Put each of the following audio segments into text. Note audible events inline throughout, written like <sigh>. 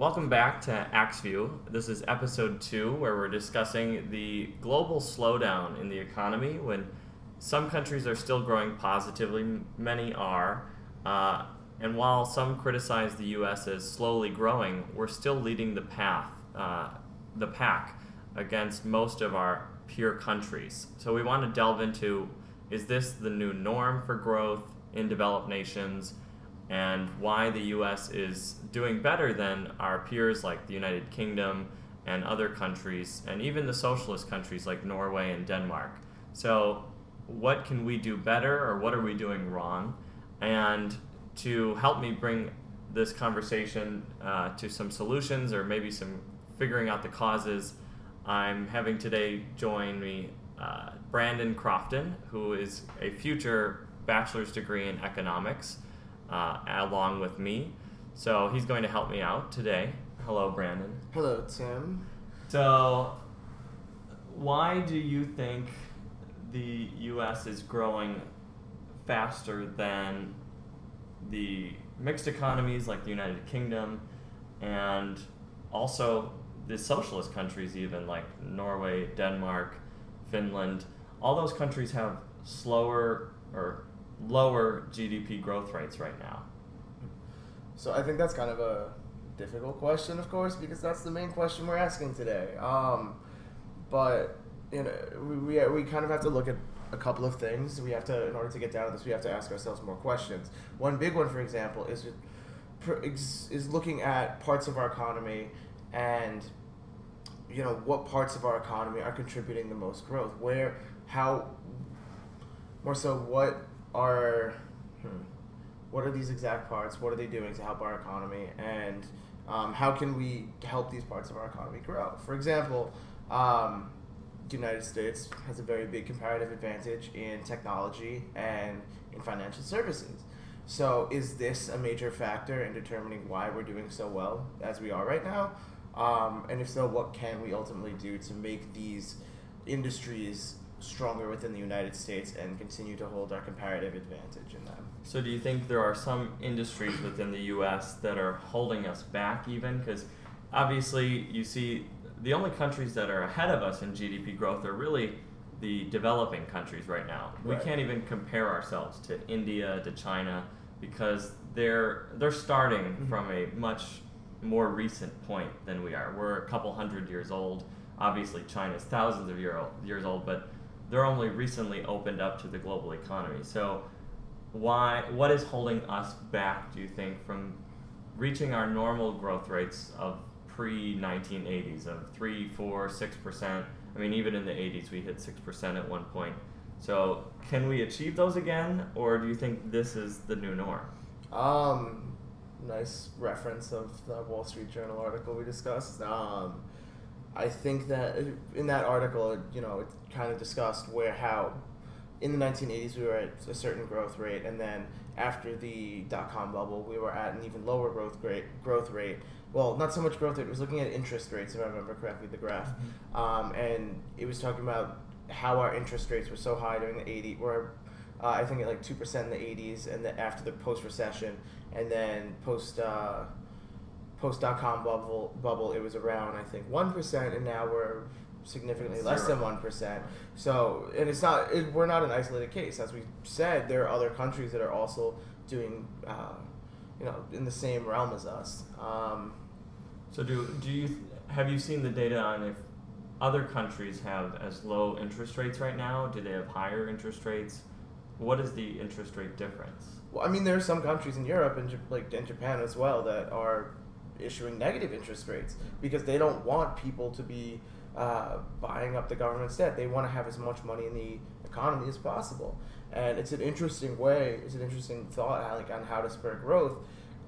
welcome back to AxView. This is episode two, where we're discussing the global slowdown in the economy when some countries are still growing positively, many are. Uh, and while some criticize the U.S. as slowly growing, we're still leading the path, uh, the pack, against most of our peer countries. So we want to delve into: is this the new norm for growth in developed nations? And why the US is doing better than our peers like the United Kingdom and other countries, and even the socialist countries like Norway and Denmark. So, what can we do better, or what are we doing wrong? And to help me bring this conversation uh, to some solutions or maybe some figuring out the causes, I'm having today join me uh, Brandon Crofton, who is a future bachelor's degree in economics uh, along with me. So he's going to help me out today. Hello, Brandon. Hello, Tim. So, why do you think the U.S. is growing faster than the mixed economies like the United Kingdom and also the socialist countries, even like Norway, Denmark, Finland? All those countries have slower or lower GDP growth rates right now? So I think that's kind of a difficult question, of course, because that's the main question we're asking today. Um, but you know, we, we, we kind of have to look at a couple of things. We have to, in order to get down to this, we have to ask ourselves more questions. One big one, for example, is is looking at parts of our economy and you know what parts of our economy are contributing the most growth. Where, how, more so, what are hmm, what are these exact parts? What are they doing to help our economy? And um, how can we help these parts of our economy grow? For example, um, the United States has a very big comparative advantage in technology and in financial services. So, is this a major factor in determining why we're doing so well as we are right now? Um, and if so, what can we ultimately do to make these industries stronger within the United States and continue to hold our comparative advantage in them. So, do you think there are some industries within the U.S. that are holding us back, even? Because obviously, you see the only countries that are ahead of us in GDP growth are really the developing countries right now. Right. We can't even compare ourselves to India, to China, because they're they're starting mm-hmm. from a much more recent point than we are. We're a couple hundred years old. Obviously, China's thousands of year old, years old, but they're only recently opened up to the global economy. So, why? What is holding us back? Do you think from reaching our normal growth rates of pre 1980s of three, four, six percent? I mean, even in the 80s, we hit six percent at one point. So, can we achieve those again, or do you think this is the new norm? Um, nice reference of the Wall Street Journal article we discussed. Um, I think that in that article, you know, it kind of discussed where how in the 1980s we were at a certain growth rate, and then after the dot com bubble, we were at an even lower growth rate. Growth rate. Well, not so much growth rate. It was looking at interest rates, if I remember correctly, the graph, mm-hmm. um, and it was talking about how our interest rates were so high during the 80s, were uh, I think at like two percent in the 80s, and then after the post recession, and then post. Uh, post dot com bubble bubble it was around I think one percent, and now we're significantly Zero. less than one percent. So, and it's not it, we're not an isolated case. As we said, there are other countries that are also doing, uh, you know, in the same realm as us. Um, so, do do you have you seen the data on if other countries have as low interest rates right now? Do they have higher interest rates? What is the interest rate difference? Well, I mean, there are some countries in Europe and like in Japan as well that are issuing negative interest rates because they don't want people to be uh, buying up the government's debt. They want to have as much money in the economy as possible. And it's an interesting way, it's an interesting thought like, on how to spur growth.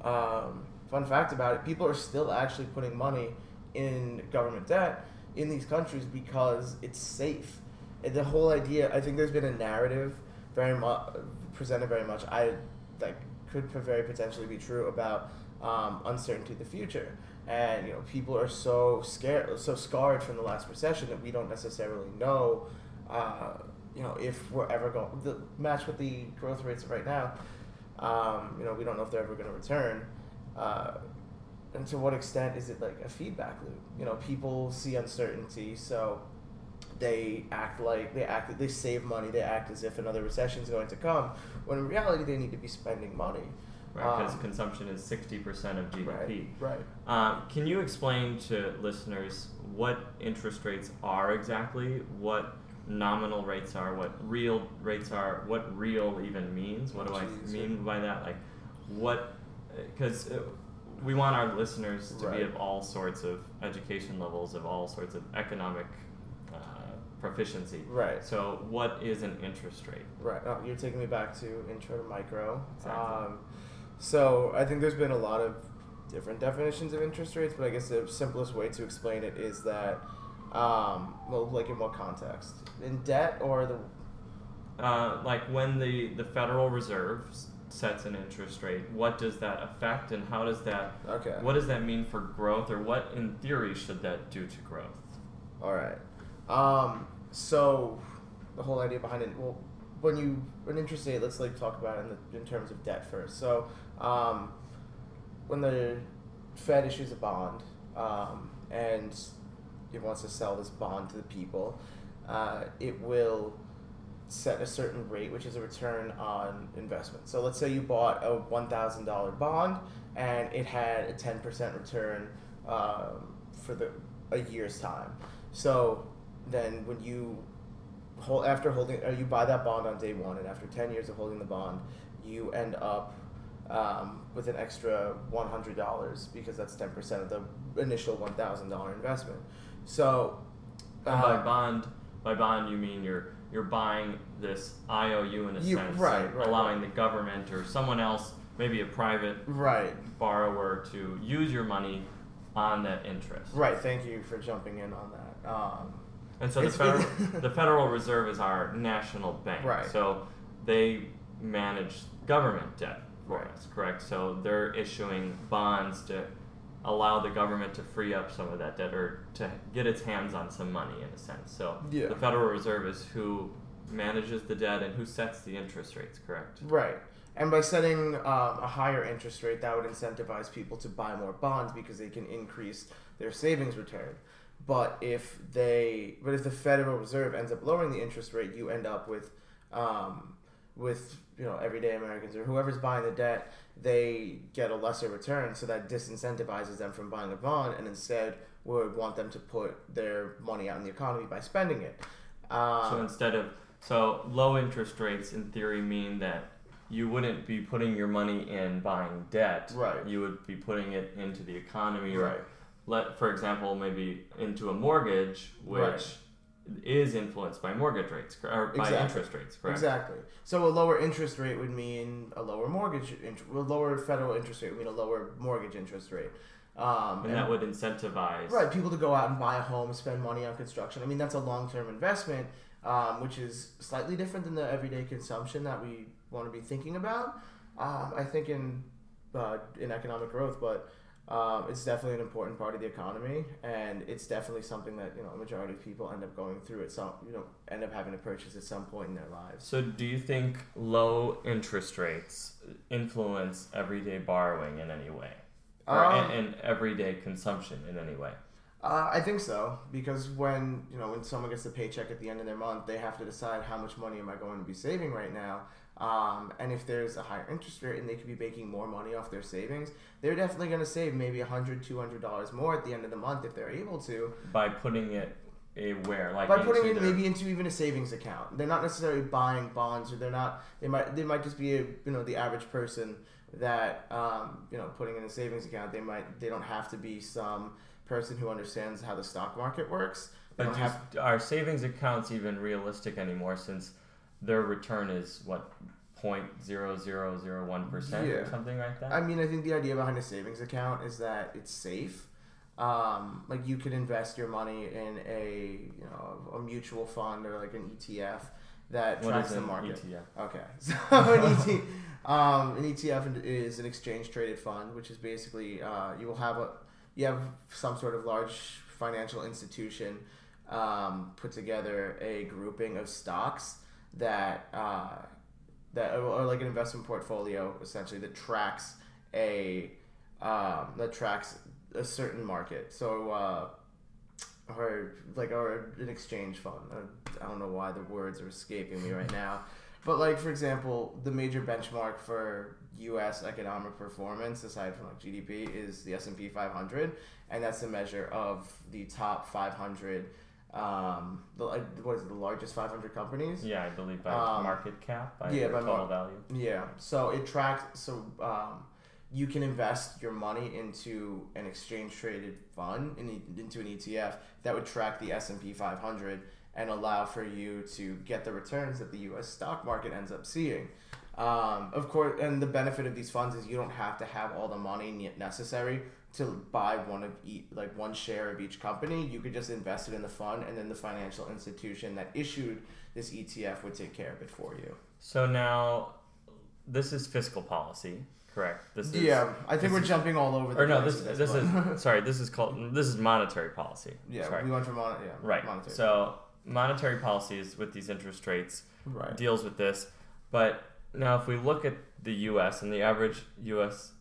Um, fun fact about it people are still actually putting money in government debt in these countries because it's safe. And the whole idea, I think there's been a narrative very much presented very much, I that could very potentially be true about um, uncertainty of the future. And you know, people are so scared, so scarred from the last recession that we don't necessarily know, uh, you know, if we're ever going to match with the growth rates right now. Um, you know, we don't know if they're ever going to return. Uh, and to what extent is it like a feedback loop? You know, people see uncertainty, so they act like they act they save money, they act as if another recession is going to come, when in reality they need to be spending money. Right, because Um, consumption is 60% of GDP. Right. Um, can you explain to listeners what interest rates are exactly, what nominal rates are, what real rates are, what real even means? What do I mean by that? Like, what, because uh, we want our listeners to be of all sorts of education levels, of all sorts of economic uh, proficiency. Right. So, what is an interest rate? Right. Oh, you're taking me back to intro to micro. Exactly. Um, so I think there's been a lot of different definitions of interest rates, but I guess the simplest way to explain it is that, um, well, like in what context? In debt or the Uh, like when the, the Federal Reserve sets an interest rate, what does that affect, and how does that okay. what does that mean for growth, or what in theory should that do to growth? All right. Um, so the whole idea behind it. Well, when you an interest rate, let's like talk about it in, the, in terms of debt first. So um, when the Fed issues a bond um, and it wants to sell this bond to the people, uh, it will set a certain rate, which is a return on investment. So let's say you bought a one thousand dollar bond and it had a ten percent return um, for the a year's time. So then when you hold after holding, or you buy that bond on day one, and after ten years of holding the bond, you end up um, with an extra one hundred dollars because that's ten percent of the initial one thousand dollar investment. So And by um, bond, by bond you mean you're you're buying this IOU in a You- sense, right, right, allowing the government or someone else, maybe a private right, borrower, to use your money on that interest. right. Thank you for jumping in on that. Um, And so the federal, <laughs> the Federal Reserve is our national bank. Right. So they manage government debt for Right. us, correct? So they're issuing bonds to allow the government to free up some of that debt or to get its hands on some money in a sense. So Yeah. the Federal Reserve is who manages the debt and who sets the interest rates, correct? Right. And by setting um, a higher interest rate, that would incentivize people to buy more bonds because they can increase their savings return. But if they, but if the Federal Reserve ends up lowering the interest rate, you end up with, um, with you know everyday Americans or whoever's buying the debt, they get a lesser return, so that disincentivizes them from buying a bond, and instead would want them to put their money out in the economy by spending it. Um, so instead of so low interest rates in theory mean that you wouldn't be putting your money in buying debt. Right. You would be putting it into the economy right. let for example maybe into a mortgage which Right. Is influenced by mortgage rates or by Exactly. interest rates correct Exactly. So a lower interest rate would mean a lower mortgage, a lower federal interest rate would mean a lower mortgage interest rate. Um, and that would incentivize right people to go out and buy a home, spend money on construction. I mean that's a long term investment, um, which is slightly different than the everyday consumption that we want to be thinking about. Um, I think in uh, in economic growth, but um, it's definitely an important part of the economy, and it's definitely something that you know a majority of people end up going through at some you know end up having to purchase at some point in their lives. so do you think low interest rates influence everyday borrowing in any way or Um, and, and everyday consumption in any way Uh, I think so because when you know when someone gets the paycheck at the end of their month, they have to decide how much money am I going to be saving right now. Um, and if there's a higher interest rate and they could be making more money off their savings, they're definitely going to save maybe $100, $200 more at the end of the month if they're able to by putting it a where like by putting it their- maybe into even a savings account. They're not necessarily buying bonds or they're not. They might they might just be a, you know the average person that um, you know putting in a savings account. They might they don't have to be some person who understands how the stock market works. They But don't have just, are savings accounts even realistic anymore since their return is what point zero zero zero one percent or something like that? I mean, I think the idea behind a savings account is that it's safe. Um, like you could invest your money in a you know a mutual fund or like an ETF that what tracks is the an market. ETF? Okay, <laughs> so an, ET, um, an ETF is an exchange traded fund, which is basically uh, you will have a you have some sort of large financial institution um, put together a grouping of stocks that uh, that or, like an investment portfolio essentially that tracks a um, that tracks a certain market. So, uh, or like or an exchange fund. I don't know why the words are escaping me right now. But like for example, the major benchmark for U.S. economic performance, aside from like GDP, is the S and P 500, and that's a measure of the top 500. Um, the like, what is it, the largest 500 companies? Yeah, I believe by Um, market cap, by yeah, by total mar- value. Yeah. So it tracks. So um, you can invest your money into an exchange traded fund in, into an ETF that would track the S and P 500 and allow for you to get the returns that the U.S. stock market ends up seeing. Um, of course, and the benefit of these funds is you don't have to have all the money necessary to buy one of each, like one share of each company. You could just invest it in the fund, and then the financial institution that issued this ETF would take care of it for you. So now, this is fiscal policy, correct? This is yeah, I think we're is- jumping all over the Or no, place this this is sorry. <laughs> This is called this is monetary policy. yeah, sorry. we went from mon- yeah, right. monetary. So monetary policies with these interest rates right. deals with this. But now, if we look at the U.S. and the average U.S.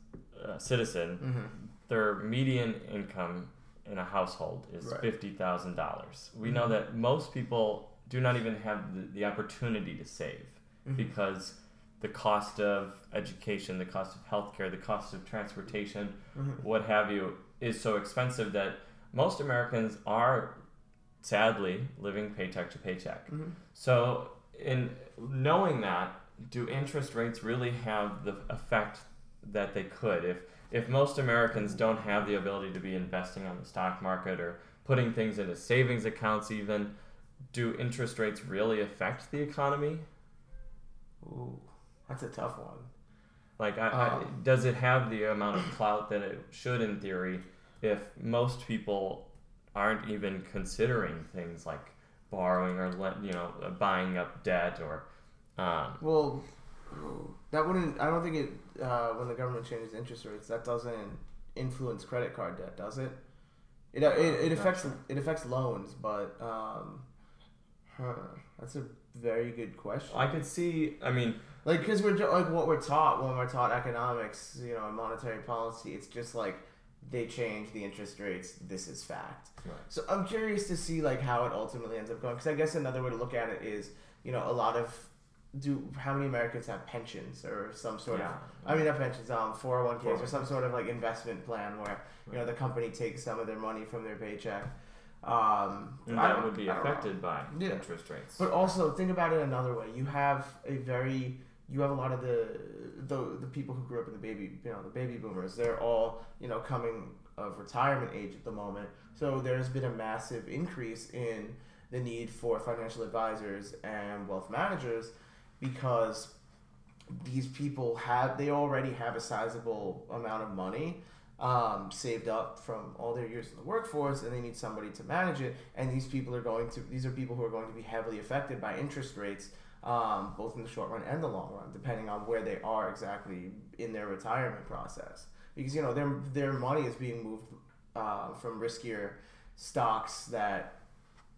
Uh, citizen, hmm their median income in a household is Right. fifty thousand dollars. We know Mhm. that most people do not even have the, the opportunity to save Mhm. because the cost of education, the cost of healthcare, the cost of transportation, hmm what have you, is so expensive that most Americans are sadly living paycheck to paycheck. hmm So, in knowing that, do interest rates really have the effect that they could? If if most Americans don't have the ability to be investing on the stock market or putting things into savings accounts, even, do interest rates really affect the economy? Ooh, that's a tough one. Like, I, I, Um. does it have the amount of clout that it should in theory? If most people aren't even considering things like borrowing or you know buying up debt or um, Well, that wouldn't. I don't think it. Uh, when the government changes interest rates, that doesn't influence credit card debt, does it? It it, it affects sure. it affects loans, but um, huh, that's a very good question. I could see. I mean, Like, because we're like what we're taught when we're taught economics, you know, monetary policy. It's just like they change the interest rates. This is fact. Right. So I'm curious to see like how it ultimately ends up going. Because I guess another way to look at it is, you know, a lot of do how many Americans have pensions or some sort of. I mean, not pensions, um, 401ks or some sort of like investment plan where you know the company takes some of their money from their paycheck. Um, and that would be I don't know. affected by Yeah. interest rates. But also think about it another way. You have a very you have a lot of the the the people who grew up in the baby you know the baby boomers. They're all you know coming of retirement age at the moment. So there's been a massive increase in the need for financial advisors and wealth managers because these people have they already have a sizable amount of money um, saved up from all their years in the workforce and they need somebody to manage it. And these people are going to these are people who are going to be heavily affected by interest rates um, both in the short run and the long run depending on where they are exactly in their retirement process. Because you know their their money is being moved uh, from riskier stocks that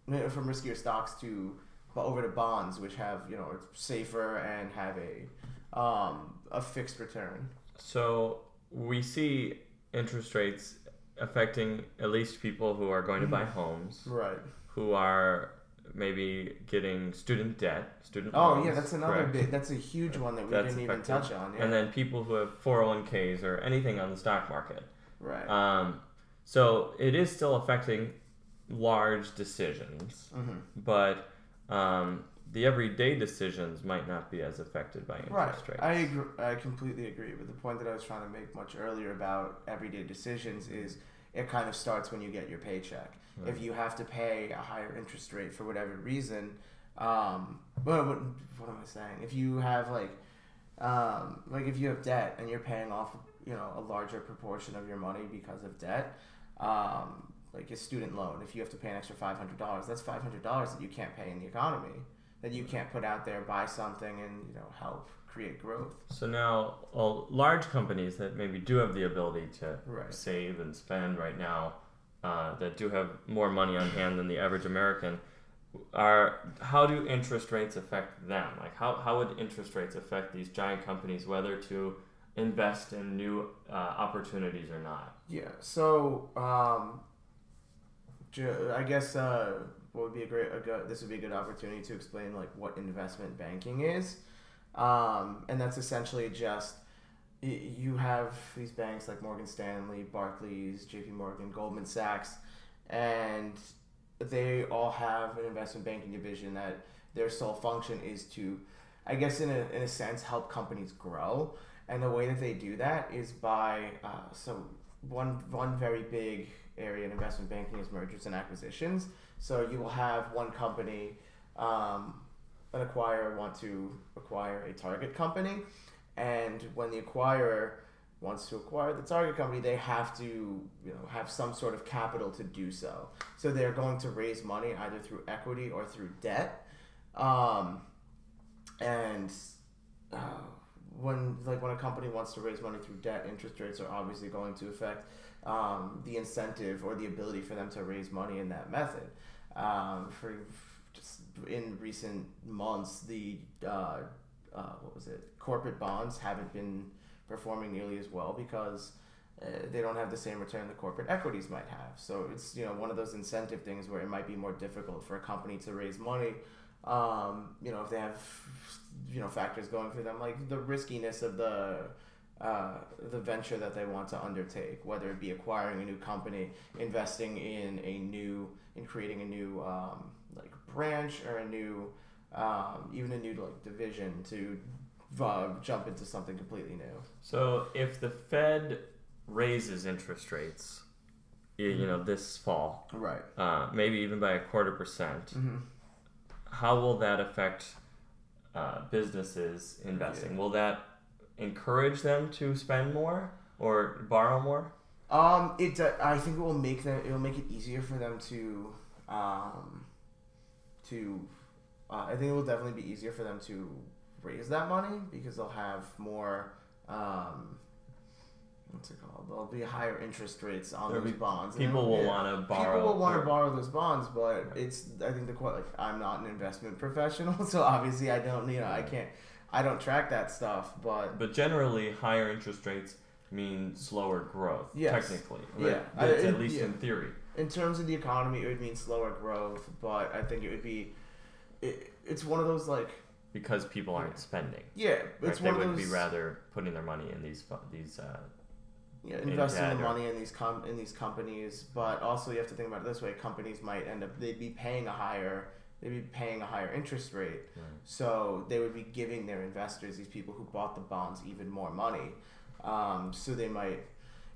from riskier stocks to but over to bonds which have you know it's safer and have a um, a fixed return. So we see interest rates affecting at least people who are going to buy homes, right. who are maybe getting student debt, student oh loans. yeah that's another big that's a huge one that we That's didn't even touch on yeah. And then people who have 401ks or anything on the stock market. right. Um, so it is still affecting large decisions, hmm but um, the everyday decisions might not be as affected by interest Right. rates. I agree. I completely agree. But the point that I was trying to make much earlier about everyday decisions is it kind of starts when you get your paycheck. Right. If you have to pay a higher interest rate for whatever reason, um, what, what, what am I saying? If you have like, um, like if you have debt and you're paying off, you know, a larger proportion of your money because of debt, um, like a student loan, if you have to pay an extra five hundred dollars, that's five hundred dollars that you can't pay in the economy that you can't put out there, buy something, and you know help create growth. So now, well, large companies that maybe do have the ability to Right. save and spend right now, uh, that do have more money on hand than the average American, are how do interest rates affect them? Like how, how would interest rates affect these giant companies, whether to invest in new uh, opportunities or not? Yeah. So, um, I guess uh, what would be a great a good, this would be a good opportunity to explain like what investment banking is, um, and that's essentially just you have these banks like Morgan Stanley, Barclays, J.P. Morgan, Goldman Sachs, and they all have an investment banking division that their sole function is to, I guess, in a, in a sense, help companies grow. And the way that they do that is by uh, so one one very big area in investment banking is mergers and acquisitions. So you will have one company, um, an acquirer want to acquire a target company, and when the acquirer wants to acquire the target company, they have to you know have some sort of capital to do so. So they're going to raise money either through equity or through debt, um, and. Uh, when like when a company wants to raise money through debt, interest rates are obviously going to affect um, the incentive or the ability for them to raise money in that method. Um, for just in recent months, the uh, uh, what was it? Corporate bonds haven't been performing nearly as well because uh, they don't have the same return the corporate equities might have. So it's you know one of those incentive things where it might be more difficult for a company to raise money. Um, you know if they have you know factors going for them like the riskiness of the uh, the venture that they want to undertake, whether it be acquiring a new company, investing in a new, in creating a new um, like branch or a new, um, even a new like division to uh, jump into something completely new. So if the Fed raises interest rates, you, you know, this fall, Right. uh, maybe even by a quarter percent, Mm-hmm. how will that affect uh, businesses investing? Will that encourage them to spend more or borrow more? Um, it. Uh, I think it will make them. It will make it easier for them to, um, to. Uh, I think it will definitely be easier for them to raise that money because they'll have more. Um, what's it called? There'll be higher interest rates on There'll those be- bonds. People yeah. want to borrow. People will want to borrow those bonds, but it's. I think the like I'm not an investment <laughs> professional, so obviously I don't. You know, I can't. I don't track that stuff, but But generally, higher interest rates mean slower growth. Yes. Technically, Yeah. I- at least yeah. in theory. in terms of the economy, it would mean slower growth. But I think it would be. It, it's one of those like because people aren't spending. yeah, Right? it's They one would of those be rather putting their money in these these. Uh, yeah, in investing the debt or- money in these com- in these companies. But also you have to think about it this way: companies might end up they'd be paying a higher they'd be paying a higher interest rate, so they would be giving their investors, these people who bought the bonds, even more money. Um, so they might.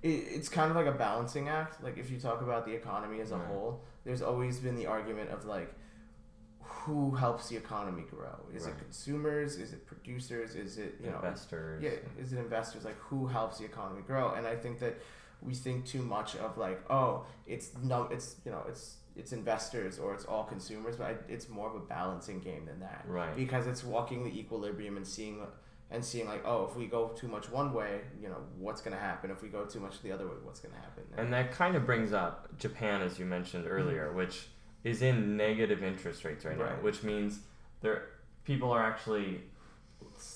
It, it's kind of like a balancing act. Like if you talk about the economy as a Right. whole, there's always been the argument of like, who helps the economy grow? Is Right. it consumers? Is it producers? Is it you know investors. yeah, is it investors? Like who helps the economy grow? And I think that we think too much of like, oh, it's no, it's you know, it's it's investors or it's all consumers, but I, it's more of a balancing game than that. Right. Because it's walking the equilibrium and seeing and seeing like, oh, if we go too much one way, you know, what's going to happen? If we go too much the other way, what's going to happen? And that kind of brings up Japan, as you mentioned earlier, which is in negative interest rates right, now, which means there people are actually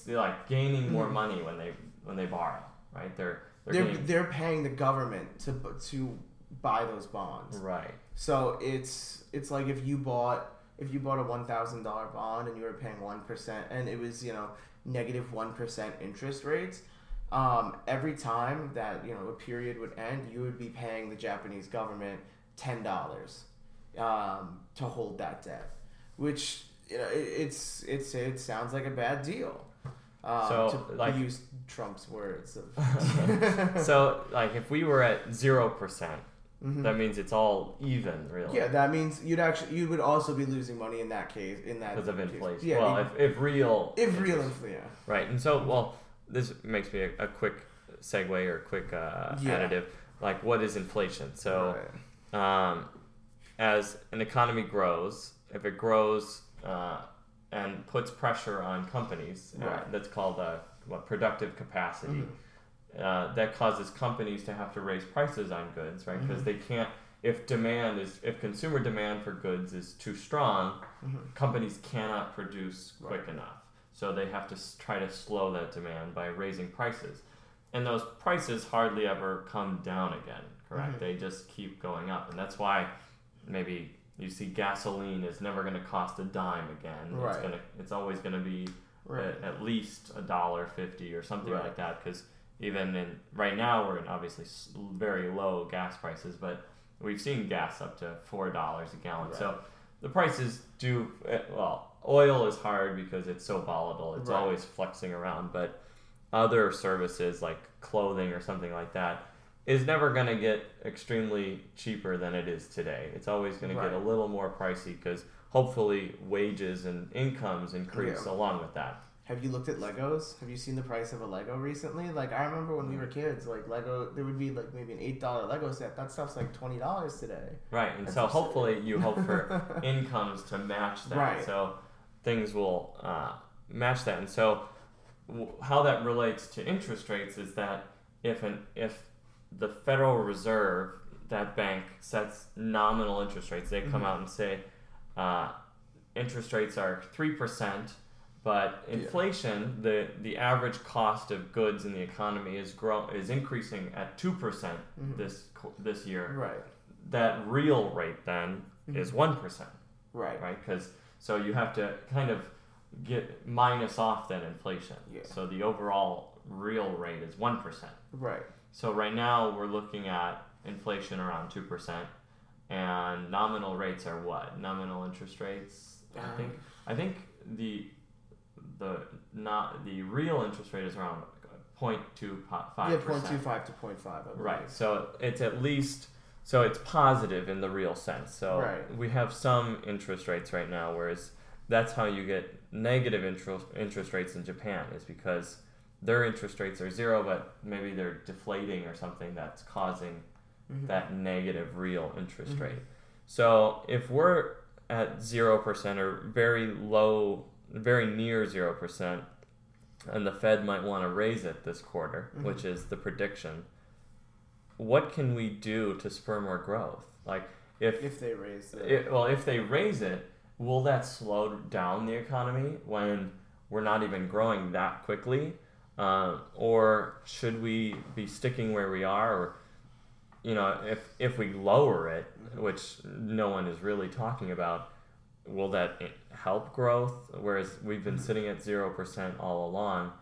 like gaining more Mhm. money when they when they borrow, right? They're they're, they're they're paying the government to to buy those bonds. right. So it's it's like if you bought if you bought a one thousand dollar bond and you were paying one percent and it was you know negative one percent interest rates. Um, every time that you know a period would end, you would be paying the Japanese government ten dollars um, to hold that debt, which you know it, it's it's it sounds like a bad deal. Um, So, to like- use Trump's words. Of, <laughs> so like if we were at zero percent, Mhm. that means it's all even, really. Yeah, that means you'd actually you would also be losing money in that case in that because of case. inflation. Yeah, well, if, if real if real inflation. Right, and so well, this makes me a, a quick segue or quick uh, Yeah. additive. Like, what is inflation? So, Right. um, as an economy grows, if it grows uh, and puts pressure on companies, uh, Right. that's called a, what productive capacity. Mhm. Uh, that causes companies to have to raise prices on goods, right? Because Mhm. they can't. If demand is, if consumer demand for goods is too strong, Mhm. companies cannot produce quick enough. So they have to try to slow that demand by raising prices. and those prices hardly ever come down again. Correct? Mhm. They just keep going up, and that's why maybe you see gasoline is never going to cost a dime again. It's Right. gonna it's always going to be Right. at, at least a dollar fifty or something Right. like that. Because even in right now we're in obviously very low gas prices, but we've seen gas up to four dollars a gallon. Right. So the prices do eh, well. Oil is hard because it's so volatile. It's Right. always flexing around, but other services like clothing or something like that is never going to get extremely cheaper than it is today. It's always going to get a little more pricey because hopefully wages and incomes increase Yeah. along with that. Have you looked at Legos? Have you seen the price of a Lego recently? Like I remember when we were kids, like Lego, there would be like maybe an eight dollar Lego set. That stuff's like twenty dollars today. Right, and That's so hopefully you hope for <laughs> incomes to match that. Right. So things will uh, match that. And so w- how that relates to interest rates is that if an if the Federal Reserve, that bank sets nominal interest rates, they come Mhm. out and say uh, interest rates are three percent. But Yeah. inflation, the the average cost of goods in the economy is grow is increasing at two percent Mhm. this this year Right, that real rate then is Mhm. one percent, right, right? Because so you have to kind of get minus off that inflation. Yeah. So the overall real rate is one percent. right. So right now we're looking at inflation around two percent, and nominal rates are what? Nominal interest rates. I Um, think I think the the not the real interest rate is around 0.25 Yeah, percent. point two five to point five. I believe. Right. So it's at least so it's positive in the real sense. So Right. we have some interest rates right now, whereas that's how you get negative interest interest rates in Japan is because their interest rates are zero, but maybe they're deflating or something that's causing Mhm. that negative real interest Mhm. rate. So if we're at zero percent or very low, very near zero percent, and the Fed might want to raise it this quarter, Mhm. which is the prediction. What can we do to spur more growth? Like if, If they raise the it, well, if they raise it, will that slow down the economy when we're not even growing that quickly? Uh, or should we be sticking where we are? Or, you know, if, if we lower it, Mhm. which no one is really talking about, will that help growth? Whereas we've been sitting at 0% all along.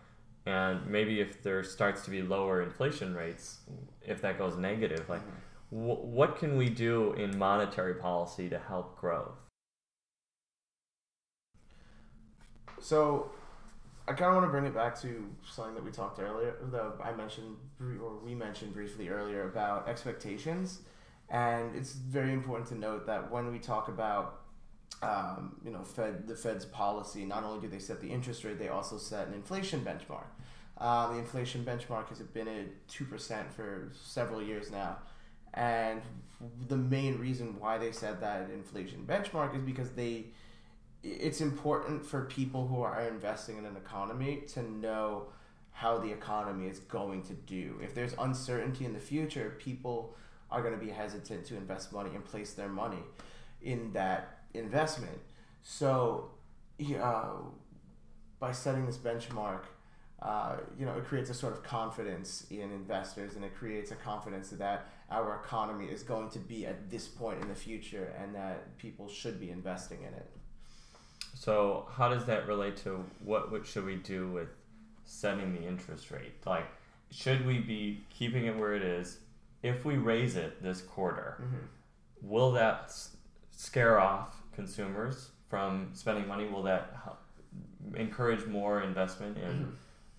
And maybe if there starts to be lower inflation rates, if that goes negative, like. Wh- what can we do in monetary policy to help growth? So, I kind of want to bring it back to something that we talked earlier, that I mentioned, or we mentioned briefly earlier about expectations. And it's very important to note that when we talk about, um, you know, Fed, the Fed's policy, not only do they set the interest rate, they also set an inflation benchmark. Um, the inflation benchmark has been at 2% for several years now. And the main reason why they set that inflation benchmark is because they it's important for people who are investing in an economy to know how the economy is going to do. If there's uncertainty in the future, people are going to be hesitant to invest money and place their money in that investment. So, uh, by setting this benchmark, uh, you know, it creates a sort of confidence in investors, and it creates a confidence that our economy is going to be at this point in the future, and that people should be investing in it. So, how does that relate to what, what should we do with setting the interest rate? Like, should we be keeping it where it is? If we raise it this quarter, Mm-hmm. will that scare off consumers from spending money? Will that help encourage more investment in Mhm.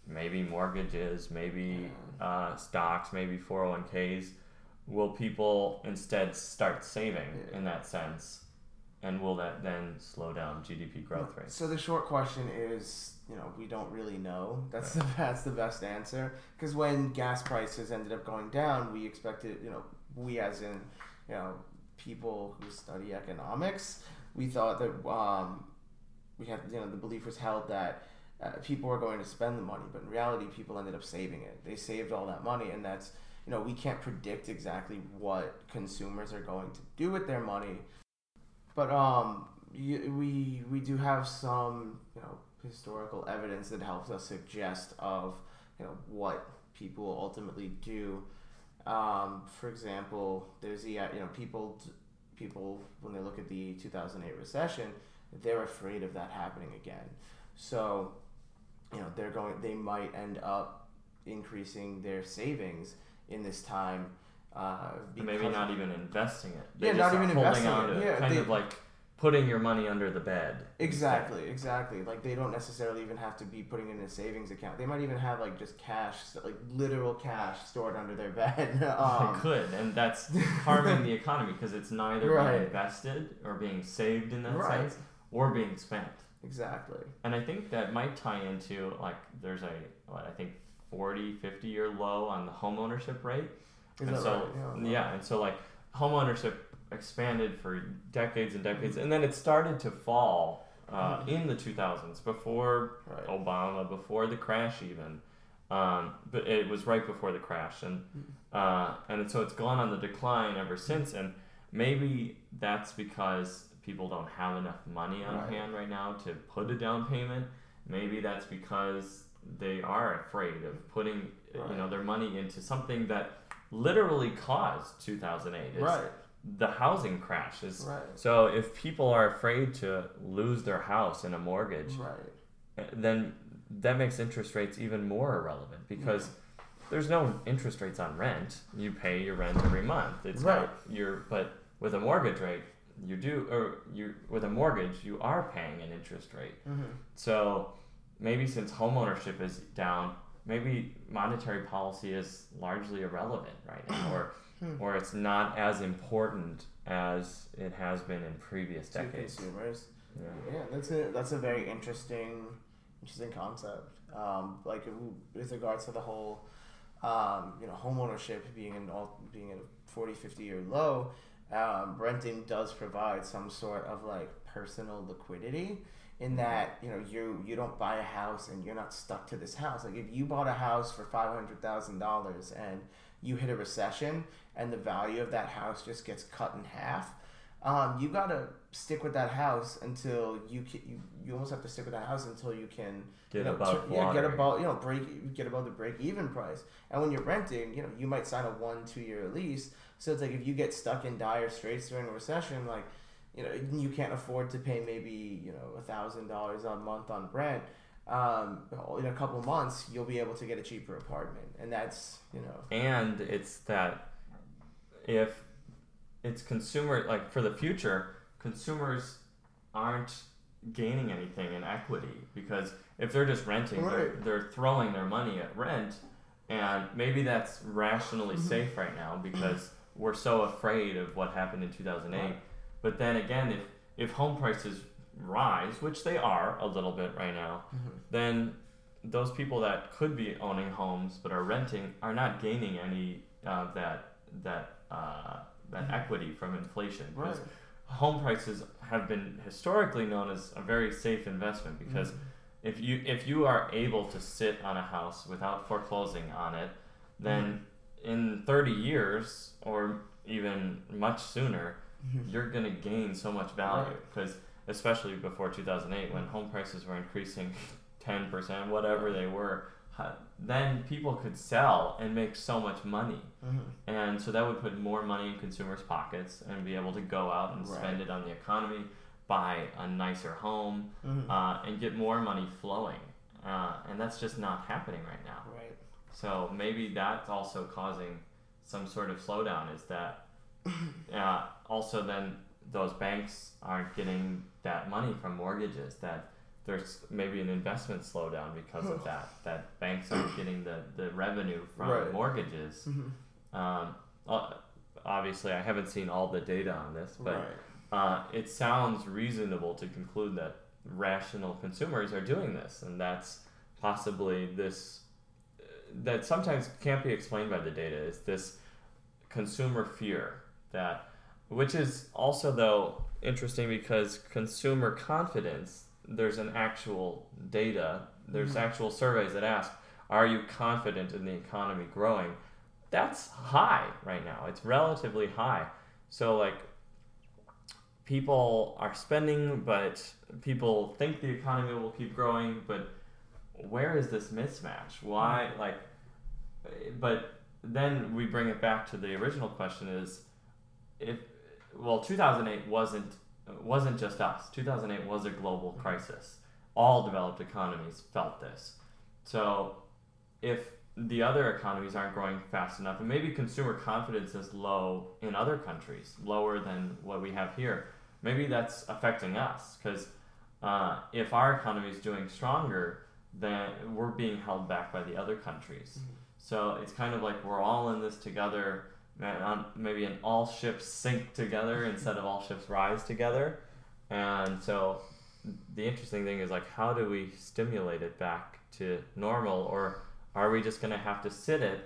maybe mortgages, maybe uh, stocks, maybe 401ks? Will people instead start saving Yeah. in that sense? And will that then slow down GDP growth rates? So the short question is, you know, we don't really know. That's the <laughs> that's the best answer. Because when gas prices ended up going down, we expected, you know, we as in, you know, people who study economics, we thought that um, we had, you know, the belief was held that uh, people were going to spend the money, but in reality, people ended up saving it. They saved all that money, and that's, you know, we can't predict exactly what consumers are going to do with their money. But um, you, we we do have some you know historical evidence that helps us suggest of you know what people ultimately do. Um, for example, there's the uh, you know people people when they look at the 2008 recession, they're afraid of that happening again. So, you know, they're going they might end up increasing their savings in this time. Uh, Maybe not even investing it. They yeah, not even investing it. Yeah, kind they, of like putting your money under the bed. Exactly, exactly. Like they don't necessarily even have to be putting it in a savings account. They might even have like just cash, like literal cash stored under their bed. <laughs> Um, they could, and that's <laughs> harming the economy because it's neither right. being invested or being saved in that right. sense or being spent. Exactly. And I think that might tie into like there's a what I think 40, 50 year low on the home ownership rate. Is and so right? yeah, yeah, and so like home ownership expanded for decades and decades, and then it started to fall uh, mm-hmm. in the 2000s before right. Obama, before the crash even. Um, but it was right before the crash, and mm-hmm. uh, and so it's gone on the decline ever since. And maybe that's because people don't have enough money on right. hand right now to put a down payment. Maybe that's because they are afraid of putting right. you know their money into something that literally caused 2008. It's, right the housing crash is right. so if people are afraid to lose their house in a mortgage right. Eh, then that makes interest rates even more irrelevant because yeah. there's no interest rates on rent you pay your rent every month it's right. not your but with a mortgage rate you do or you with a mortgage you are paying an interest rate mm-hmm. so maybe since homeownership is down maybe monetary policy is largely irrelevant right now or <clears throat> hmm. or it's not as important as it has been in previous to decades. consumers. Yeah. yeah, that's a that's a very interesting interesting concept. Um, like with regards to the whole, um, you know, homeownership being in all being at a 40, 50 year low, um, renting does provide some sort of like personal liquidity in that you know you you don't buy a house and you're not stuck to this house like if you bought a house for $500000 and you hit a recession and the value of that house just gets cut in half, um, you gotta stick with that house until you can, you, you almost have to stick with that house until you can get you know, above t- yeah, get above you know break get above the break even price. And when you're renting, you know you might sign a one two year lease. So it's like if you get stuck in dire straits during a recession, like you know you can't afford to pay maybe you know a thousand dollars a month on rent um, in a couple months you'll be able to get a cheaper apartment and that's you know and it's that if it's consumer like for the future consumers aren't gaining anything in equity because if they're just renting right. they're, they're throwing their money at rent and maybe that's rationally mm-hmm. safe right now because we're so afraid of what happened in 2008 right. But then again if if home prices rise, which they are a little bit right now, mm-hmm. then those people that could be owning homes but are renting are not gaining any uh, that that uh, that mm-hmm. equity from inflation because right. home prices have been historically known as a very safe investment because mm-hmm. if you if you are able to sit on a house without foreclosing on it then mm-hmm. in 30 years or even much sooner. You're going to gain so much value because especially before 2008 when home prices were increasing <laughs> 10%, whatever they were, then people could sell and make so much money. Mm-hmm. And so that would put more money in consumers' pockets and be able to go out and right. spend it on the economy, buy a nicer home, mm-hmm. uh, and get more money flowing. Uh, and that's just not happening right now. Right. So maybe that's also causing some sort of slowdown is that <coughs> uh, also then those banks aren't getting that money from mortgages that there's maybe an investment slowdown because of <sighs> that that banks aren't <coughs> getting the, the revenue from right. mortgages mm-hmm. um, obviously i haven't seen all the data on this but right. uh, it sounds reasonable to conclude that rational consumers are doing this and that's possibly this that sometimes can't be explained by the data is this consumer fear that which is also though interesting because consumer confidence there's an actual data there's mm-hmm. actual surveys that ask are you confident in the economy growing that's high right now it's relatively high so like people are spending but people think the economy will keep growing but where is this mismatch why mm-hmm. like but then we bring it back to the original question: is if well, 2008 wasn't wasn't just us. 2008 was a global crisis. All developed economies felt this. So if the other economies aren't growing fast enough, and maybe consumer confidence is low in other countries, lower than what we have here, maybe that's affecting us because uh, if our economy is doing stronger, then we're being held back by the other countries. Mm-hmm. So it's kind of like we're all in this together. Maybe an all ships sink together instead of all ships rise together. And so the interesting thing is like, how do we stimulate it back to normal, or are we just going to have to sit at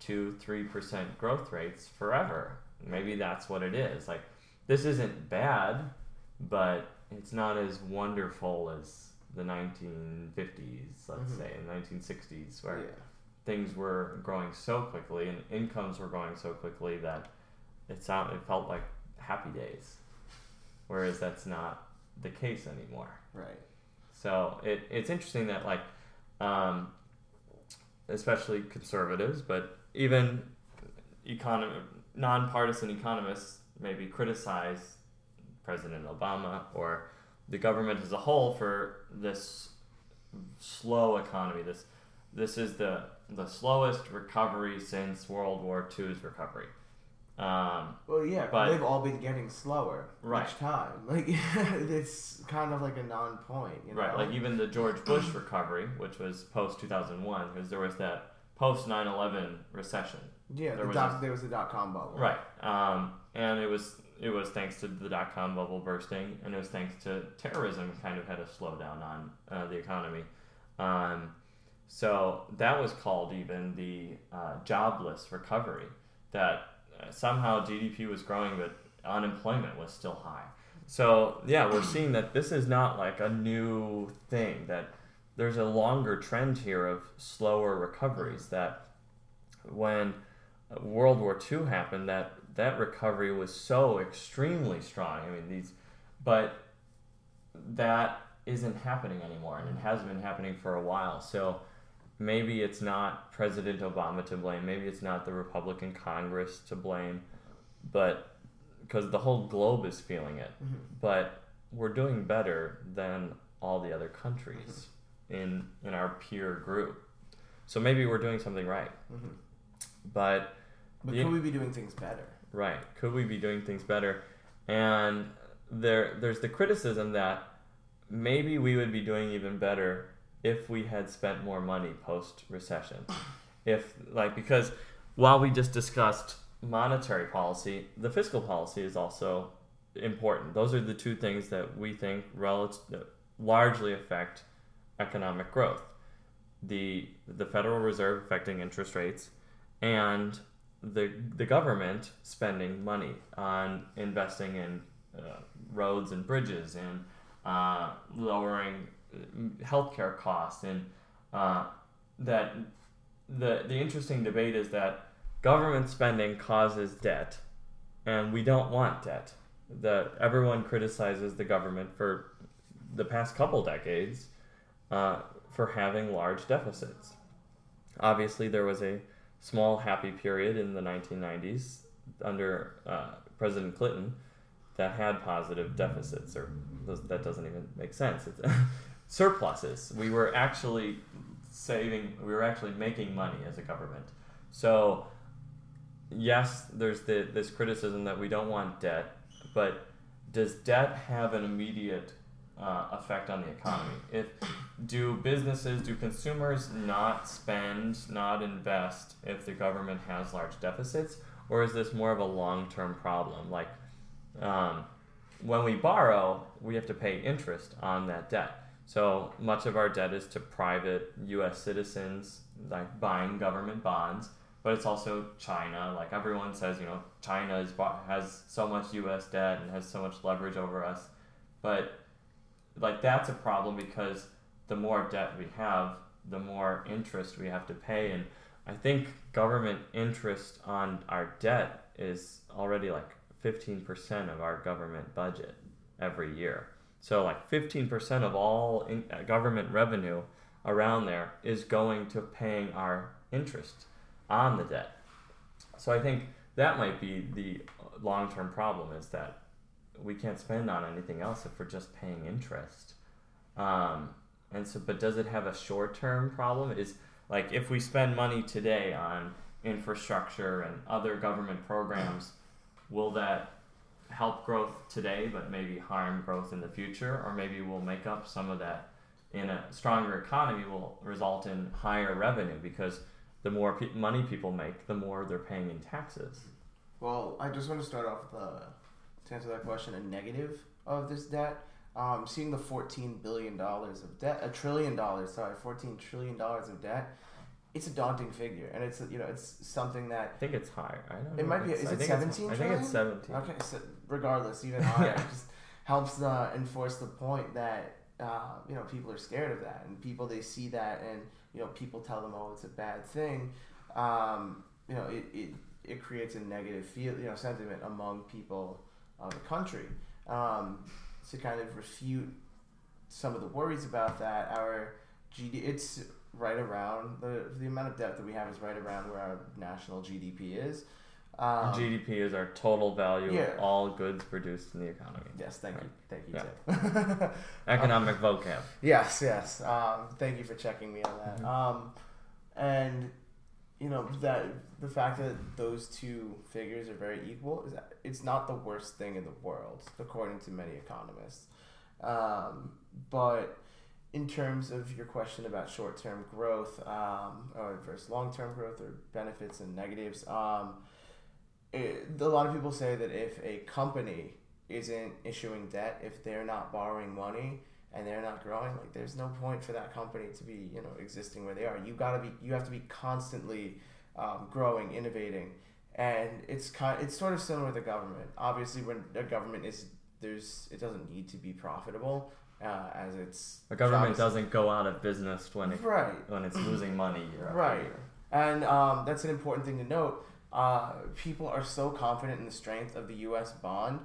two, three percent growth rates forever? Maybe that's what it is. Like, this isn't bad, but it's not as wonderful as the 1950s, let's mm-hmm. say, in 1960s, where yeah. Things were growing so quickly and incomes were growing so quickly that it sound, it felt like happy days. Whereas that's not the case anymore. Right. So it, it's interesting that like, um, especially conservatives, but even econom- nonpartisan economists maybe criticize President Obama or the government as a whole for this slow economy. This this is the the slowest recovery since World War II's recovery. Um, well, yeah, but they've all been getting slower right. each time. <laughs> Like <laughs> it's kind of like a non-point, you know? right? Like even the George <clears throat> Bush recovery, which was post two thousand one, because there was that post 9-11 recession. Yeah, there, was, dot, a, there was a dot com bubble. Right, um, and it was it was thanks to the dot com bubble bursting, and it was thanks to terrorism. Kind of had a slowdown on uh, the economy. Um, so that was called even the uh, jobless recovery. That uh, somehow GDP was growing, but unemployment was still high. So yeah, we're seeing that this is not like a new thing. That there's a longer trend here of slower recoveries. That when World War II happened, that that recovery was so extremely strong. I mean, these, but that isn't happening anymore, and it hasn't been happening for a while. So maybe it's not President Obama to blame. Maybe it's not the Republican Congress to blame, but because the whole globe is feeling it. Mm-hmm. But we're doing better than all the other countries mm-hmm. in in our peer group. So maybe we're doing something right. Mm-hmm. But but could we be doing things better? Right. Could we be doing things better? And there there's the criticism that maybe we would be doing even better if we had spent more money post recession. If like because while we just discussed monetary policy, the fiscal policy is also important. Those are the two things that we think relative, largely affect economic growth. The the Federal Reserve affecting interest rates and the the government spending money on investing in uh, roads and bridges and uh, lowering healthcare costs. And uh, that the the interesting debate is that government spending causes debt and we don't want debt. That everyone criticizes the government for the past couple decades uh, for having large deficits. Obviously there was a small happy period in the 1990s under uh, President Clinton that had positive deficits, or that doesn't even make sense. <laughs> Surpluses. We were actually saving, we were actually making money as a government. So, yes, there's the, this criticism that we don't want debt, but does debt have an immediate uh, effect on the economy. If do businesses, do consumers not spend, not invest if the government has large deficits, or is this more of a long-term problem? Like um, when we borrow, we have to pay interest on that debt. So much of our debt is to private U.S. citizens, like buying government bonds. But it's also China. Like everyone says, you know, China is, has so much U.S. debt and has so much leverage over us. But like that's a problem because the more debt we have, the more interest we have to pay. And I think government interest on our debt is already like 15% of our government budget every year. So, like 15% of all in, uh, government revenue around there is going to paying our interest on the debt. So I think that might be the long term problem is that we can't spend on anything else if we're just paying interest. Um, and so, but does it have a short term problem? Is like if we spend money today on infrastructure and other government programs, will that help growth today but maybe harm growth in the future? Or maybe we'll make up some of that in a stronger economy will result in higher revenue because the more pe- money people make, the more they're paying in taxes. Well, I just want to start off with a, to answer that question, a negative of this debt. Um, seeing the fourteen billion dollars of debt, a trillion dollars, sorry, fourteen trillion dollars of debt, it's a daunting figure, and it's you know it's something that I think it's higher. I don't it know might be. Is I it think it's- seventeen? I think it's seventeen. Okay, so regardless, even <laughs> higher, it just helps uh, enforce the point that uh, you know people are scared of that, and people they see that, and you know people tell them, oh, it's a bad thing. Um, you know, it, it it creates a negative feel, you know, sentiment among people of the country. Um, to kind of refute some of the worries about that, our GD it's right around the the amount of debt that we have is right around where our national GDP is. Um, GDP is our total value yeah. of all goods produced in the economy. Yes, thank you, thank you, Yeah. Tim. <laughs> Economic vocab. yes, yes. Um, thank you for checking me on that. Mhm. Um, and you know that the fact that those two figures are very equal is it's not the worst thing in the world, according to many economists. Um, but in terms of your question about short-term growth um, or versus long-term growth or benefits and negatives, um, it, a lot of people say that if a company isn't issuing debt, if they're not borrowing money and they're not growing, like there's no point for that company to be you know existing where they are. You gotta be you have to be constantly um, growing, innovating, and it's kind it's sort of similar with the government. Obviously, when a government is there's it doesn't need to be profitable uh, as it's The government doesn't go out of business when it right when it's losing money Right. And um, that's an important thing to note. Uh, people are so confident in the strength of the U.S. bond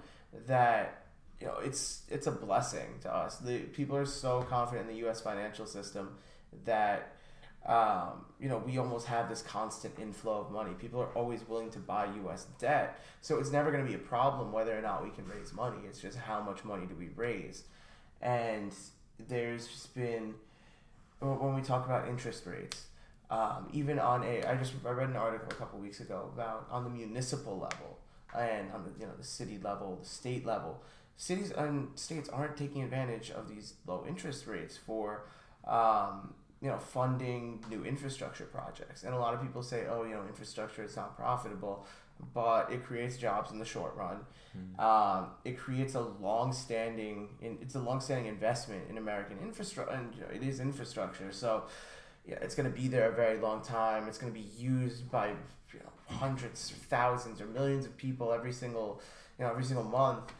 that you know it's it's a blessing to us. The people are so confident in the U.S. financial system that um, you know we almost have this constant inflow of money. People are always willing to buy U.S. debt, so it's never going to be a problem whether or not we can raise money. It's just how much money do we raise, and there's just been when we talk about interest rates um, even on a I just I read an article a couple weeks ago about on the municipal level and on the you know the city level, the state level, cities and states aren't taking advantage of these low interest rates for um, you know funding new infrastructure projects. And a lot of people say, oh, you know, infrastructure is not profitable, but it creates jobs in the short run. Um, it creates a long-standing, in, it's a long-standing investment in American infrastructure, and you know, it is infrastructure. So, yeah, it's going to be there a very long time. It's going to be used by you know, hundreds, or thousands, or millions of people every single, you know, every single month,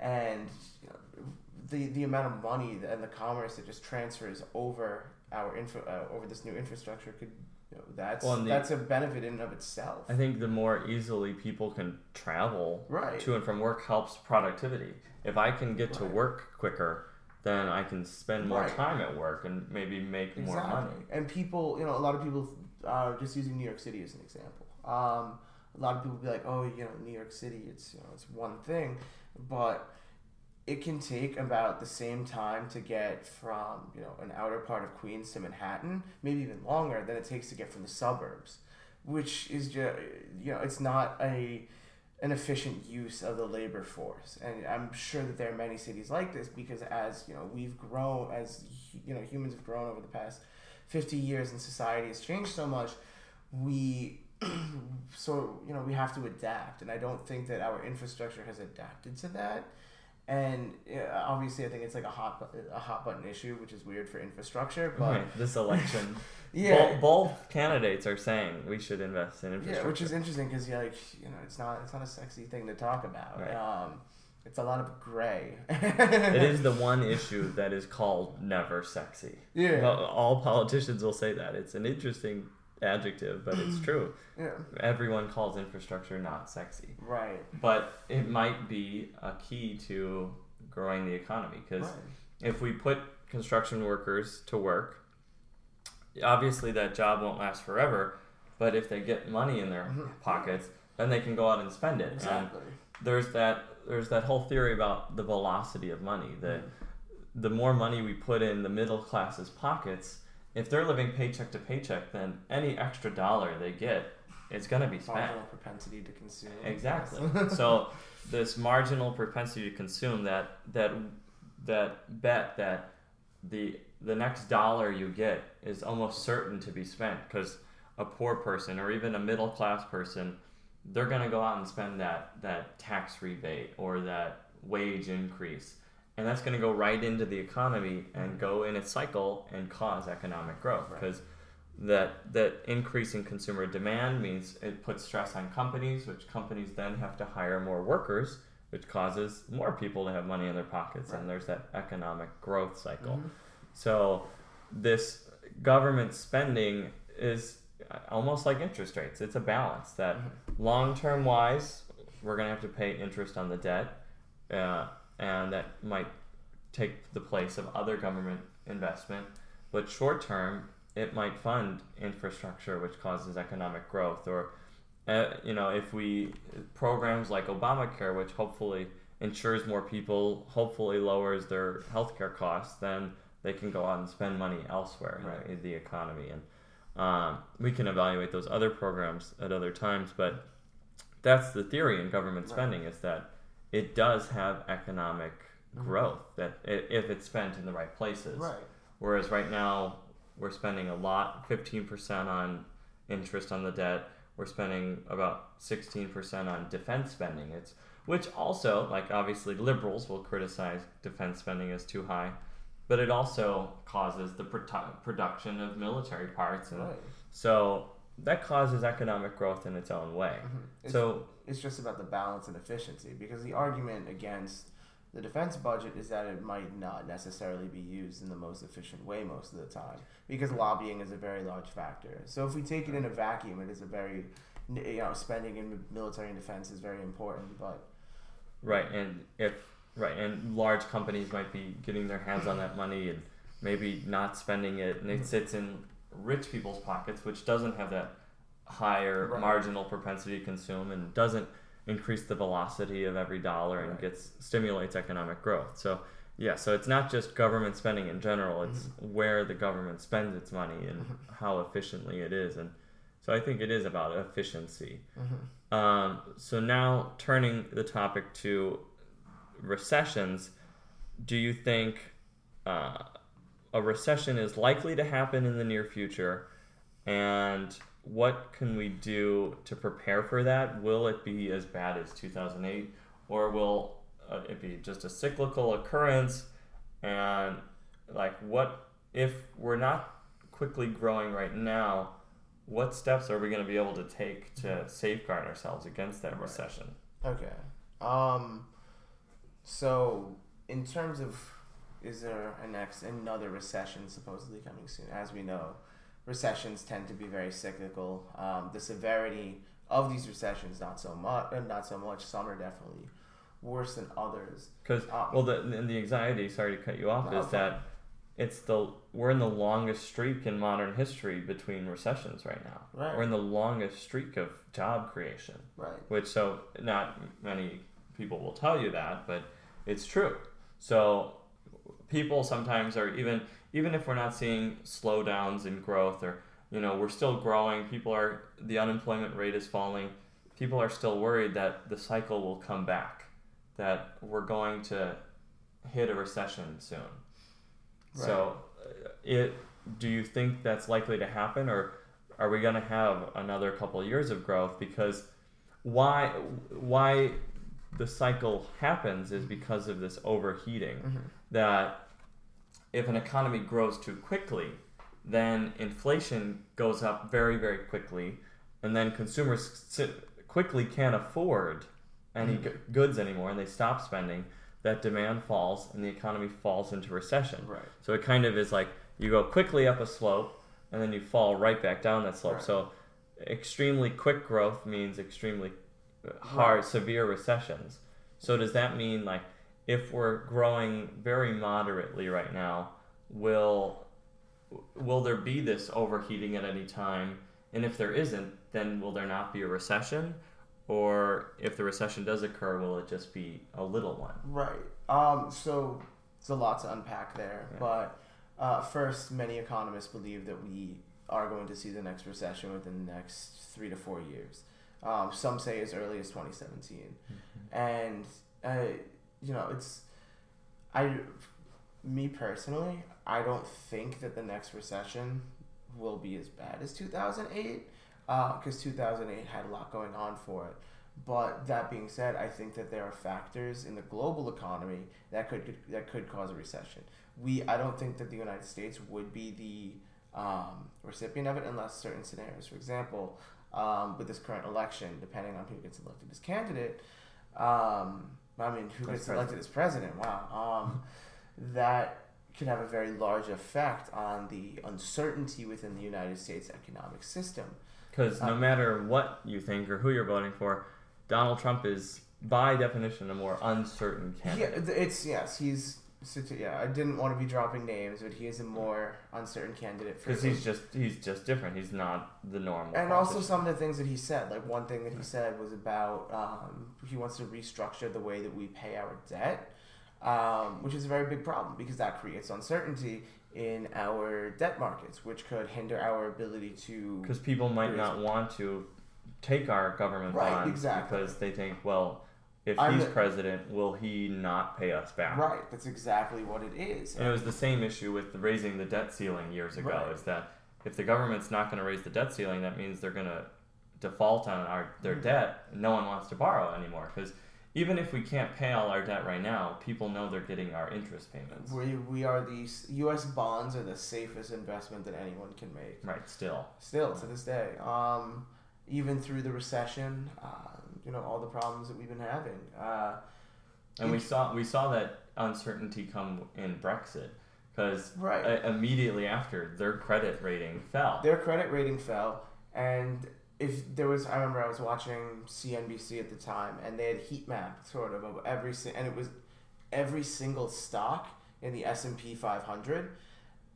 and you know, the the amount of money and the commerce that just transfers over our info uh, over this new infrastructure could. You know, that's Well, the- that's a benefit in and of itself. I think the more easily people can travel Right. to and from work helps productivity. If I can get to work quicker, then I can spend more Right. time at work and maybe make more money. And people, you know, a lot of people, uh, just using New York City as an example. Um, a lot of people be like, oh, you know, New York City, it's you know, it's one thing, but it can take about the same time to get from you know an outer part of Queens to Manhattan, maybe even longer than it takes to get from the suburbs, which is just you know it's not a an efficient use of the labor force, and I'm sure that there are many cities like this because as you know we've grown as you know humans have grown over the past fifty years and society has changed so much, we <clears throat> so you know we have to adapt, and I don't think that our infrastructure has adapted to that and yeah, obviously I think it's like a hot a hot button issue, which is weird for infrastructure. But Right, this election, <laughs> yeah, both, both candidates are saying we should invest in yeah, infrastructure. which is interesting because yeah, like you know, it's not it's not a sexy thing to talk about. Right. Um, it's a lot of gray. it is <laughs> the one issue that is called never sexy. Yeah. All politicians will say that. It's an interesting adjective, but it's mm. true. Yeah. Everyone calls infrastructure not sexy. Right. But it might be a key to growing the economy because Right. if we put construction workers to work, obviously that job won't last forever, but if they get money in their mm-hmm. pockets, then they can go out and spend it. And Exactly. there's that there's that whole theory about the velocity of money that mm. the more money we put in the middle class's pockets, if they're living paycheck to paycheck, then any extra dollar they get is going to be spent. Marginal propensity to consume. Exactly. <laughs> so this marginal propensity to consume that that that bet that the the next dollar you get is almost certain to be spent because a poor person or even a middle class person they're going to go out and spend that that tax rebate or that wage increase and that's going to go right into the economy and go in its cycle and cause economic growth Right. because that that increase in consumer demand means it puts stress on companies which companies then have to hire more workers which causes more people to have money in their pockets Right. and there's that economic growth cycle Mhm. so this government spending is almost like interest rates it's a balance that Mm-hmm. long term wise we're going to have to pay interest on the debt uh, and that might take the place of other government investment but short term it might fund infrastructure which causes economic growth or uh, you know if we programs like obamacare which hopefully insures more people hopefully lowers their healthcare costs then they can go out and spend money elsewhere in- Right. in the economy and um, we can evaluate those other programs at other times but that's the theory in government Right. spending is that it does have economic mm-hmm. growth that if it's spent in the right places Right. Whereas right now we're spending a lot, fifteen percent on interest on the debt. We're spending about sixteen percent on defense spending. It's which also, like obviously, liberals will criticize defense spending as too high, but it also causes the produ- production of military parts, and Right. so that causes economic growth in its own way. Mm-hmm. It's, So it's just about the balance and efficiency because the argument against the defense budget is that it might not necessarily be used in the most efficient way most of the time because lobbying is a very large factor. So if we take it in a vacuum, it is a very you know spending in military and defense is very important, but Right, and if right, and large companies might be getting their hands on that money and maybe not spending it, and it mm-hmm. sits in rich people's pockets, which doesn't have that higher Right. marginal propensity to consume and doesn't increase the velocity of every dollar and Right. gets stimulates economic growth. So yeah, so it's not just government spending in general; it's where the government spends its money and how efficiently it is, and so I think it is about efficiency. Um, so now turning the topic to recessions, do you think uh, a recession is likely to happen in the near future? And what can we do to prepare for that? Will it be as bad as 2008? Or will uh, it be just a cyclical occurrence? And like, what if we're not quickly growing right now? What steps are we going to be able to take to safeguard ourselves against that recession? Okay. Um. So, in terms of, is there a next another recession supposedly coming soon? As we know, recessions tend to be very cyclical. Um, the severity of these recessions not so much, not so much. Some are definitely worse than others. Because Ah. well, the the anxiety. Sorry to cut you off. No, is that it's the we're in the longest streak in modern history between recessions right now. Right. We're in the longest streak of job creation. Right. Which so not many people will tell you that, but it's true. So people sometimes are even even if we're not seeing slowdowns in growth or you know we're still growing people are the unemployment rate is falling people are still worried that the cycle will come back that we're going to hit a recession soon. So uh, it do you think that's likely to happen or are we going to have another couple of years of growth? Because why why the cycle happens is because of this overheating that if an economy grows too quickly then inflation goes up very very quickly and then consumers quickly can't afford any g- goods anymore and they stop spending that demand falls and the economy falls into recession Right. so it kind of is like you go quickly up a slope and then you fall right back down that slope. Right. So extremely quick growth means extremely uh, hard, Right. severe recessions. So does that mean like if we're growing very moderately right now, will will there be this overheating at any time And if there isn't, then will there not be a recession? Or if the recession does occur, will it just be a little one? Right. Um, so it's a lot to unpack there. Yeah. But uh, first, many economists believe that we are going to see the next recession within the next three to four years. Um, some say as early as 2017. And, uh, you know, it's. I. Me personally, I don't think that the next recession will be as bad as 2008 because 2008 had a lot going on for it. But that being said, I think that there are factors in the global economy that could that could cause a recession. We I don't think that the United States would be the um, recipient of it unless certain scenarios. For example, um, with this current election, depending on who gets elected as candidate, um, I mean who gets elected as president. Wow, um, that could have a very large effect on the uncertainty within the United States economic system. Because no Um, matter what you think or who you're voting for, Donald Trump is, by definition, a more uncertain candidate. th- it's yes, he's yeah. I didn't want to be dropping names, but he is a more uncertain candidate for. Because he's just he's just different. He's not the normal. and also some of the things that he said. Like one thing that he said was about um, he wants to restructure the way that we pay our debt, um, which is a very big problem because that creates uncertainty in our debt markets, which could hinder our ability to. because people might not want to take our government Right, bonds exactly. because they think, well, if I'm he's the- president, will he not pay us back? Right, that's exactly what it is. And it was the same issue with raising the debt ceiling years ago. Right. Is that if the government's not going to raise the debt ceiling, that means they're going to default on our their Mhm. debt. and No one wants to borrow anymore because even if we can't pay all our debt right now, people know they're getting our interest payments. we, we are the s- U.S. bonds are the safest investment that anyone can make. Right. Still. Still to this day, um, even through the recession, uh, you know all the problems that we've been having. Uh, And we saw we saw that uncertainty come in Brexit because right, immediately after their credit rating fell. their credit rating fell, and if there was, I remember I was watching CNBC at the time, and they had heat map sort of of every and it was every single stock in the S and P 500,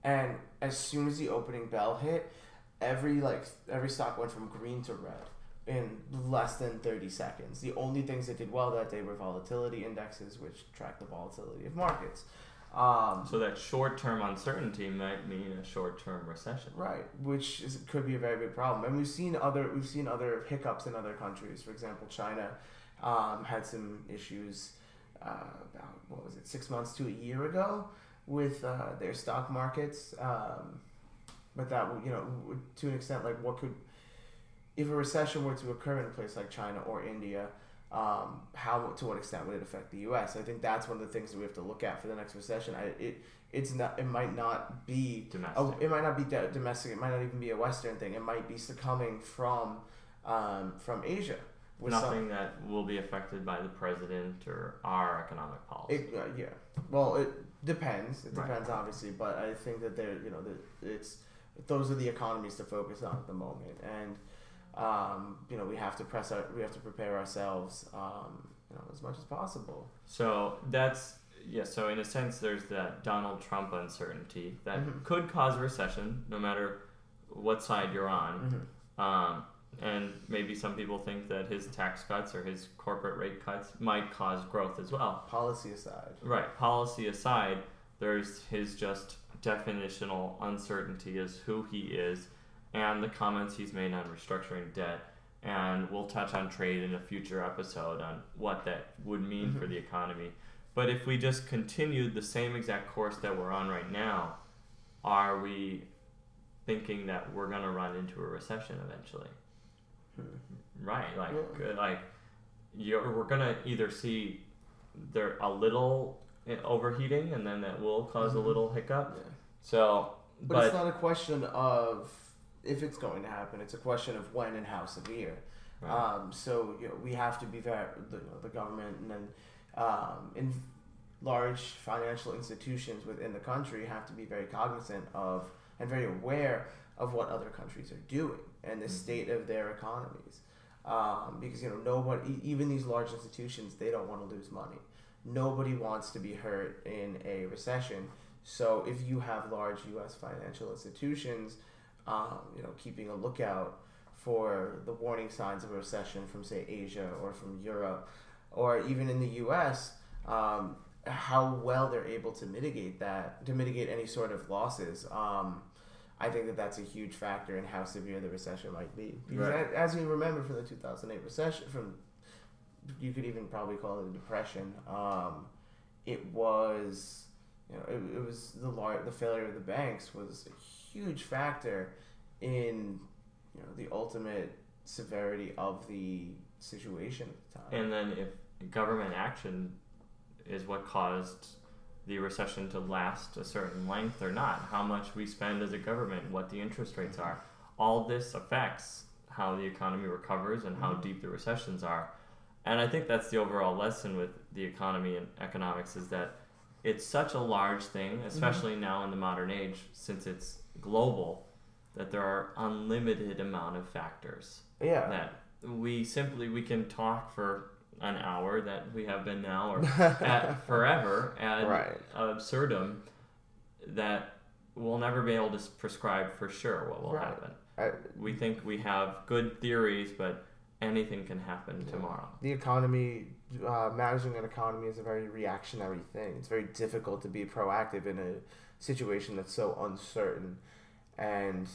and as soon as the opening bell hit, every like every stock went from green to red in less than 30 seconds. The only things that did well that day were volatility indexes, which track the volatility of markets. Um, So that short-term uncertainty might mean a short-term recession. Right, which is, could be a very big problem, and we've seen other we've seen other hiccups in other countries. For example, China um, had some issues uh, about what was it six months to a year ago with uh, their stock markets. Um, but that you know to an extent, like what could if a recession were to occur in a place like China or India. Um, how to what extent would it affect the U.S.? I think that's one of the things that we have to look at for the next recession. I, it it's not it might not be Domestic. Oh, it might not be do- domestic. It might not even be a Western thing. It might be coming from um, from Asia. Nothing that will be affected by the president or our economic policy. It, uh, yeah. Well, it depends. It Right. depends, obviously, but I think that they're you know that it's those are the economies to focus on at the moment, and um, you know we have to press our we have to prepare ourselves um, you know as much as possible. So that's yeah. So in a sense, there's that Donald Trump uncertainty that Mhm. could cause a recession, no matter what side you're on. Um, and maybe some people think that his tax cuts or his corporate rate cuts might cause growth as well. Policy aside, Right. Policy aside, there's his just definitional uncertainty as who he is and the comments he's made on restructuring debt. And we'll touch on trade in a future episode on what that would mean for Mhm. the economy. But if we just continued the same exact course that we're on right now, are we thinking that we're going to run into a recession eventually? Hmm. Right, like Yeah. uh, like you're we're gonna either see there a little uh, overheating and then that will because Mhm. a little hiccup. yeah. So, But, but, it's not a question of if it's going to happen. It's a question of when and how severe. right. Um, so you know, we have to be very the, the government and then um, in large financial institutions within the country have to be very cognizant of and very aware of what other countries are doing and the Mhm. state of their economies. Um, because you know nobody, even these large institutions, they don't want to lose money. Nobody wants to be hurt in a recession. So if you have large U.S. financial institutions, um, you know, keeping a lookout for the warning signs of a recession from, say, Asia or from Europe, or even in the U.S., um, how well they're able to mitigate that, to mitigate any sort of losses. Um, I think that that's a huge factor in how severe the recession might be. Because Right. as you remember from the 2008 recession, from you could even probably call it a depression. Um, it was, you know, it, it was the lar- the failure of the banks was a huge factor in, you know, the ultimate severity of the situation at the time. And then if government action is what caused the recession to last a certain length or not, how much we spend as a government, what the interest rates are, all this affects how the economy recovers and how Mhm. deep the recessions are. And I think that's the overall lesson with the economy and economics is that it's such a large thing, especially now in the modern age, since it's global, that there are unlimited amount of factors yeah. that we simply we can talk for an hour that we have been now or <laughs> at forever ad Right. absurdum that we'll never be able to prescribe for sure what will Right. happen. I, We think we have good theories, but anything can happen tomorrow. the economy, uh, managing an economy is a very reactionary thing. It's very difficult to be proactive in a situation that's so uncertain, and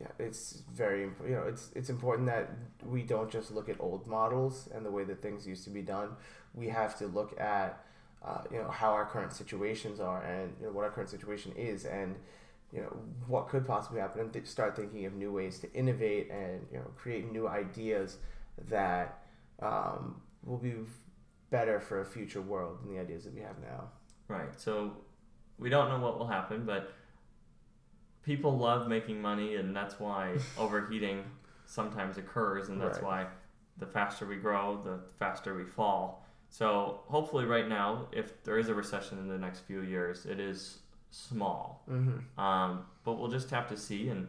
yeah, it's very you know it's it's important that we don't just look at old models and the way that things used to be done. We have to look at uh, you know how our current situations are and you know, what our current situation is and you know what could possibly happen and th- start thinking of new ways to innovate and you know create new ideas that um, will be better for a future world than the ideas that we have now. Right. So we don't know what will happen, but people love making money, and that's why <laughs> overheating sometimes occurs, and that's Right. why the faster we grow, the faster we fall. So hopefully, right now, if there is a recession in the next few years, it is small. Mm-hmm. Um, but we'll just have to see, and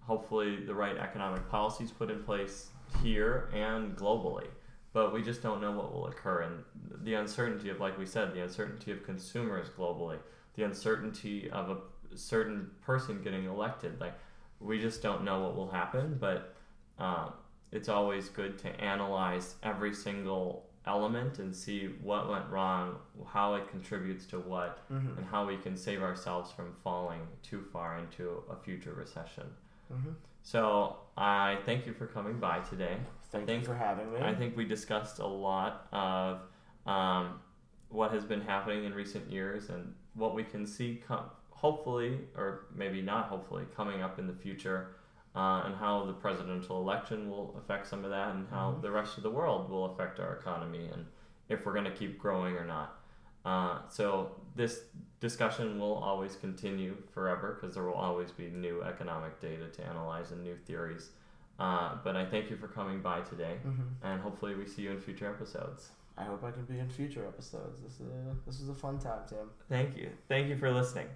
hopefully, the right economic policies put in place here and globally. But we just don't know what will occur, and the uncertainty of, like we said, the uncertainty of consumers globally, the uncertainty of a certain person getting elected. Like, we just don't know what will happen. But um, it's always good to analyze every single element and see what went wrong, how it contributes to what, Mm-hmm. and how we can save ourselves from falling too far into a future recession. Mm-hmm. So I thank you for coming by today. Thank think- you for having me. I think we discussed a lot of um, what has been happening in recent years and what we can see, com- hopefully, or maybe not hopefully, coming up in the future, uh, and how the presidential election will affect some of that, and how Mhm. the rest of the world will affect our economy, and if we're going to keep growing or not. Uh, so this discussion will always continue forever because there will always be new economic data to analyze and new theories. Uh, but I thank you for coming by today, mm-hmm. and hopefully we see you in future episodes. I hope I can be in future episodes. This is a, this was a fun time, Tim. Thank you. Thank you for listening.